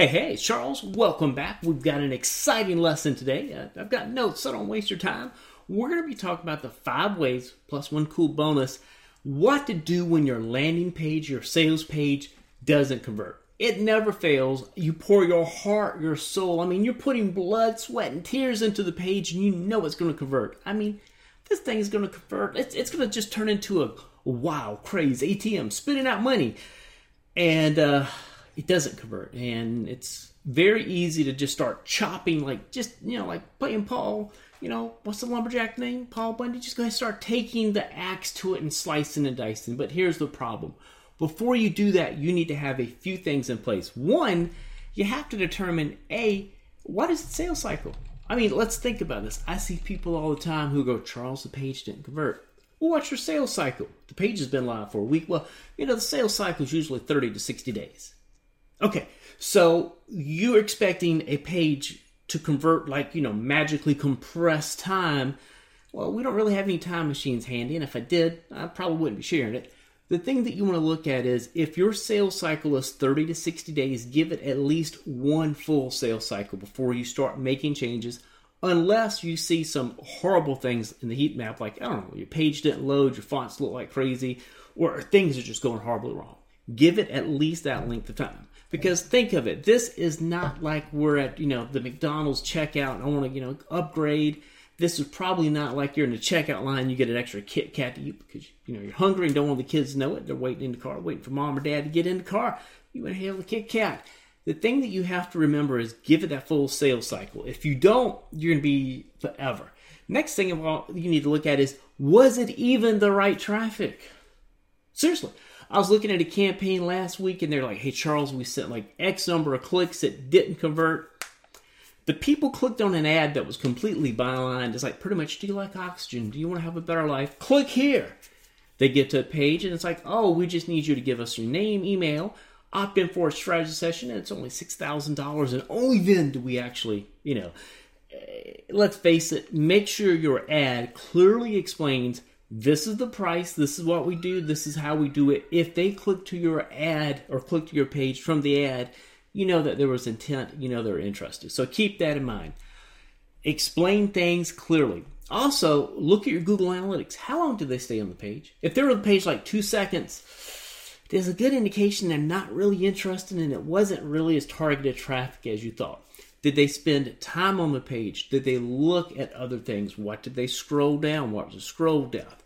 Hey, hey, Charles, welcome back. We've got an exciting lesson today. Uh, I've got notes, so don't waste your time. We're going to be talking about the five ways, plus one cool bonus, what to do when your landing page, your sales page doesn't convert. It never fails. You pour your heart, your soul. I mean, you're putting blood, sweat, and tears into the page, and you know it's going to convert. I mean, this thing is going to convert. It's, it's going to just turn into a wow, craze ATM, spitting out money. And, uh, it doesn't convert. And it's very easy to just start chopping, like just, you know, like playing Paul, you know, what's the lumberjack name? Paul Bunyan. Just go ahead and start taking the axe to it and slicing and dicing. But here's the problem. Before you do that, you need to have a few things in place. One, you have to determine A, what is the sales cycle? I mean, let's think about this. I see people all the time who go, Charles, the page didn't convert. Well, what's your sales cycle? The page has been live for a week. Well, you know, the sales cycle is usually 30 to 60 days. Okay, so you're expecting a page to convert like, you know, magically compressed time. Well, we don't really have any time machines handy, and if I did, I probably wouldn't be sharing it. The thing that you want to look at is if your sales cycle is 30 to 60 days, give it at least one full sales cycle before you start making changes, unless you see some horrible things in the heat map, like, I don't know, your page didn't load, your fonts look like crazy, or things are just going horribly wrong. Give it at least that length of time. Because think of it, this is not like we're at, you know, the McDonald's checkout and I want to, you know, upgrade. This is probably not like you're in the checkout line, you get an extra Kit Kat to eat because, you know, you're hungry and don't want the kids to know it. They're waiting in the car, waiting for mom or dad to get in the car. You have the Kit Kat. The thing that you have to remember is give it that full sales cycle. If you don't, you're going to be forever. Next thing you need to look at is was it even the right traffic? Seriously. I was looking at a campaign last week and they're like, hey, Charles, we sent like X number of clicks that didn't convert. The people clicked on an ad that was completely bylined. It's like, pretty much, do you like oxygen? Do you want to have a better life? Click here. They get to a page and it's like, oh, we just need you to give us your name, email, opt in for a strategy session, and it's only $6,000. And only then do we actually, you know, eh, let's face it, make sure your ad clearly explains this is the price, this is what we do, this is how we do it. If they click to your ad or click to your page from the ad, you know that there was intent, you know they're interested. So keep that in mind. Explain things clearly. Also, look at your Google Analytics. How long do they stay on the page? If they're on the page like two seconds, there's a good indication they're not really interested and it wasn't really as targeted traffic as you thought. Did they spend time on the page? Did they look at other things? What did they scroll down? What was the scroll depth?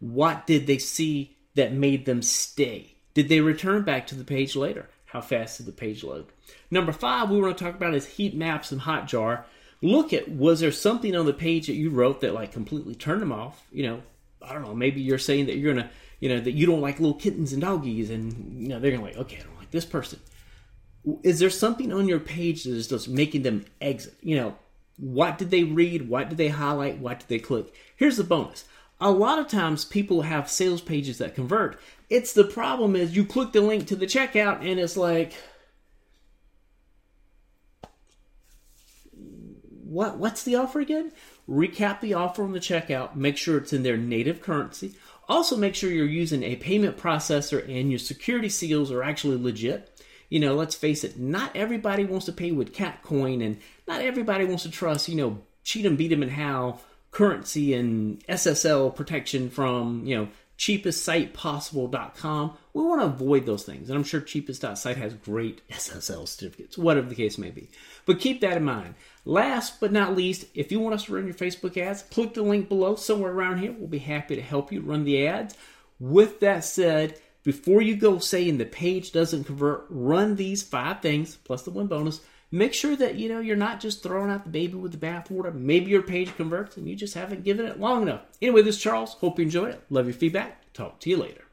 What did they see that made them stay? Did they return back to the page later? How fast did the page load? Number five, we want to talk about is heat maps and Hotjar. Look at was there something on the page that you wrote that like completely turned them off? You know, I don't know. Maybe you're saying that you're gonna, you know, that you don't like little kittens and doggies, and you know they're gonna like, okay, I don't like this person. Is there something on your page that is just making them exit? You know, what did they read? What did they highlight? What did they click? Here's the bonus a lot of times people have sales pages that convert. It's the problem is you click the link to the checkout and it's like what what's the offer again? Recap the offer on the checkout, make sure it's in their native currency. Also make sure you're using a payment processor and your security seals are actually legit. You know, let's face it, not everybody wants to pay with Catcoin and not everybody wants to trust, you know, cheat them, beat them, and how currency and SSL protection from, you know, cheapestsitepossible.com. We want to avoid those things. And I'm sure cheapest.site has great SSL certificates, whatever the case may be. But keep that in mind. Last but not least, if you want us to run your Facebook ads, click the link below somewhere around here. We'll be happy to help you run the ads. With that said, before you go saying the page doesn't convert, run these five things plus the one bonus make sure that you know you're not just throwing out the baby with the bathwater. Maybe your page converts and you just haven't given it long enough. Anyway, this is Charles. Hope you enjoyed it. Love your feedback. Talk to you later.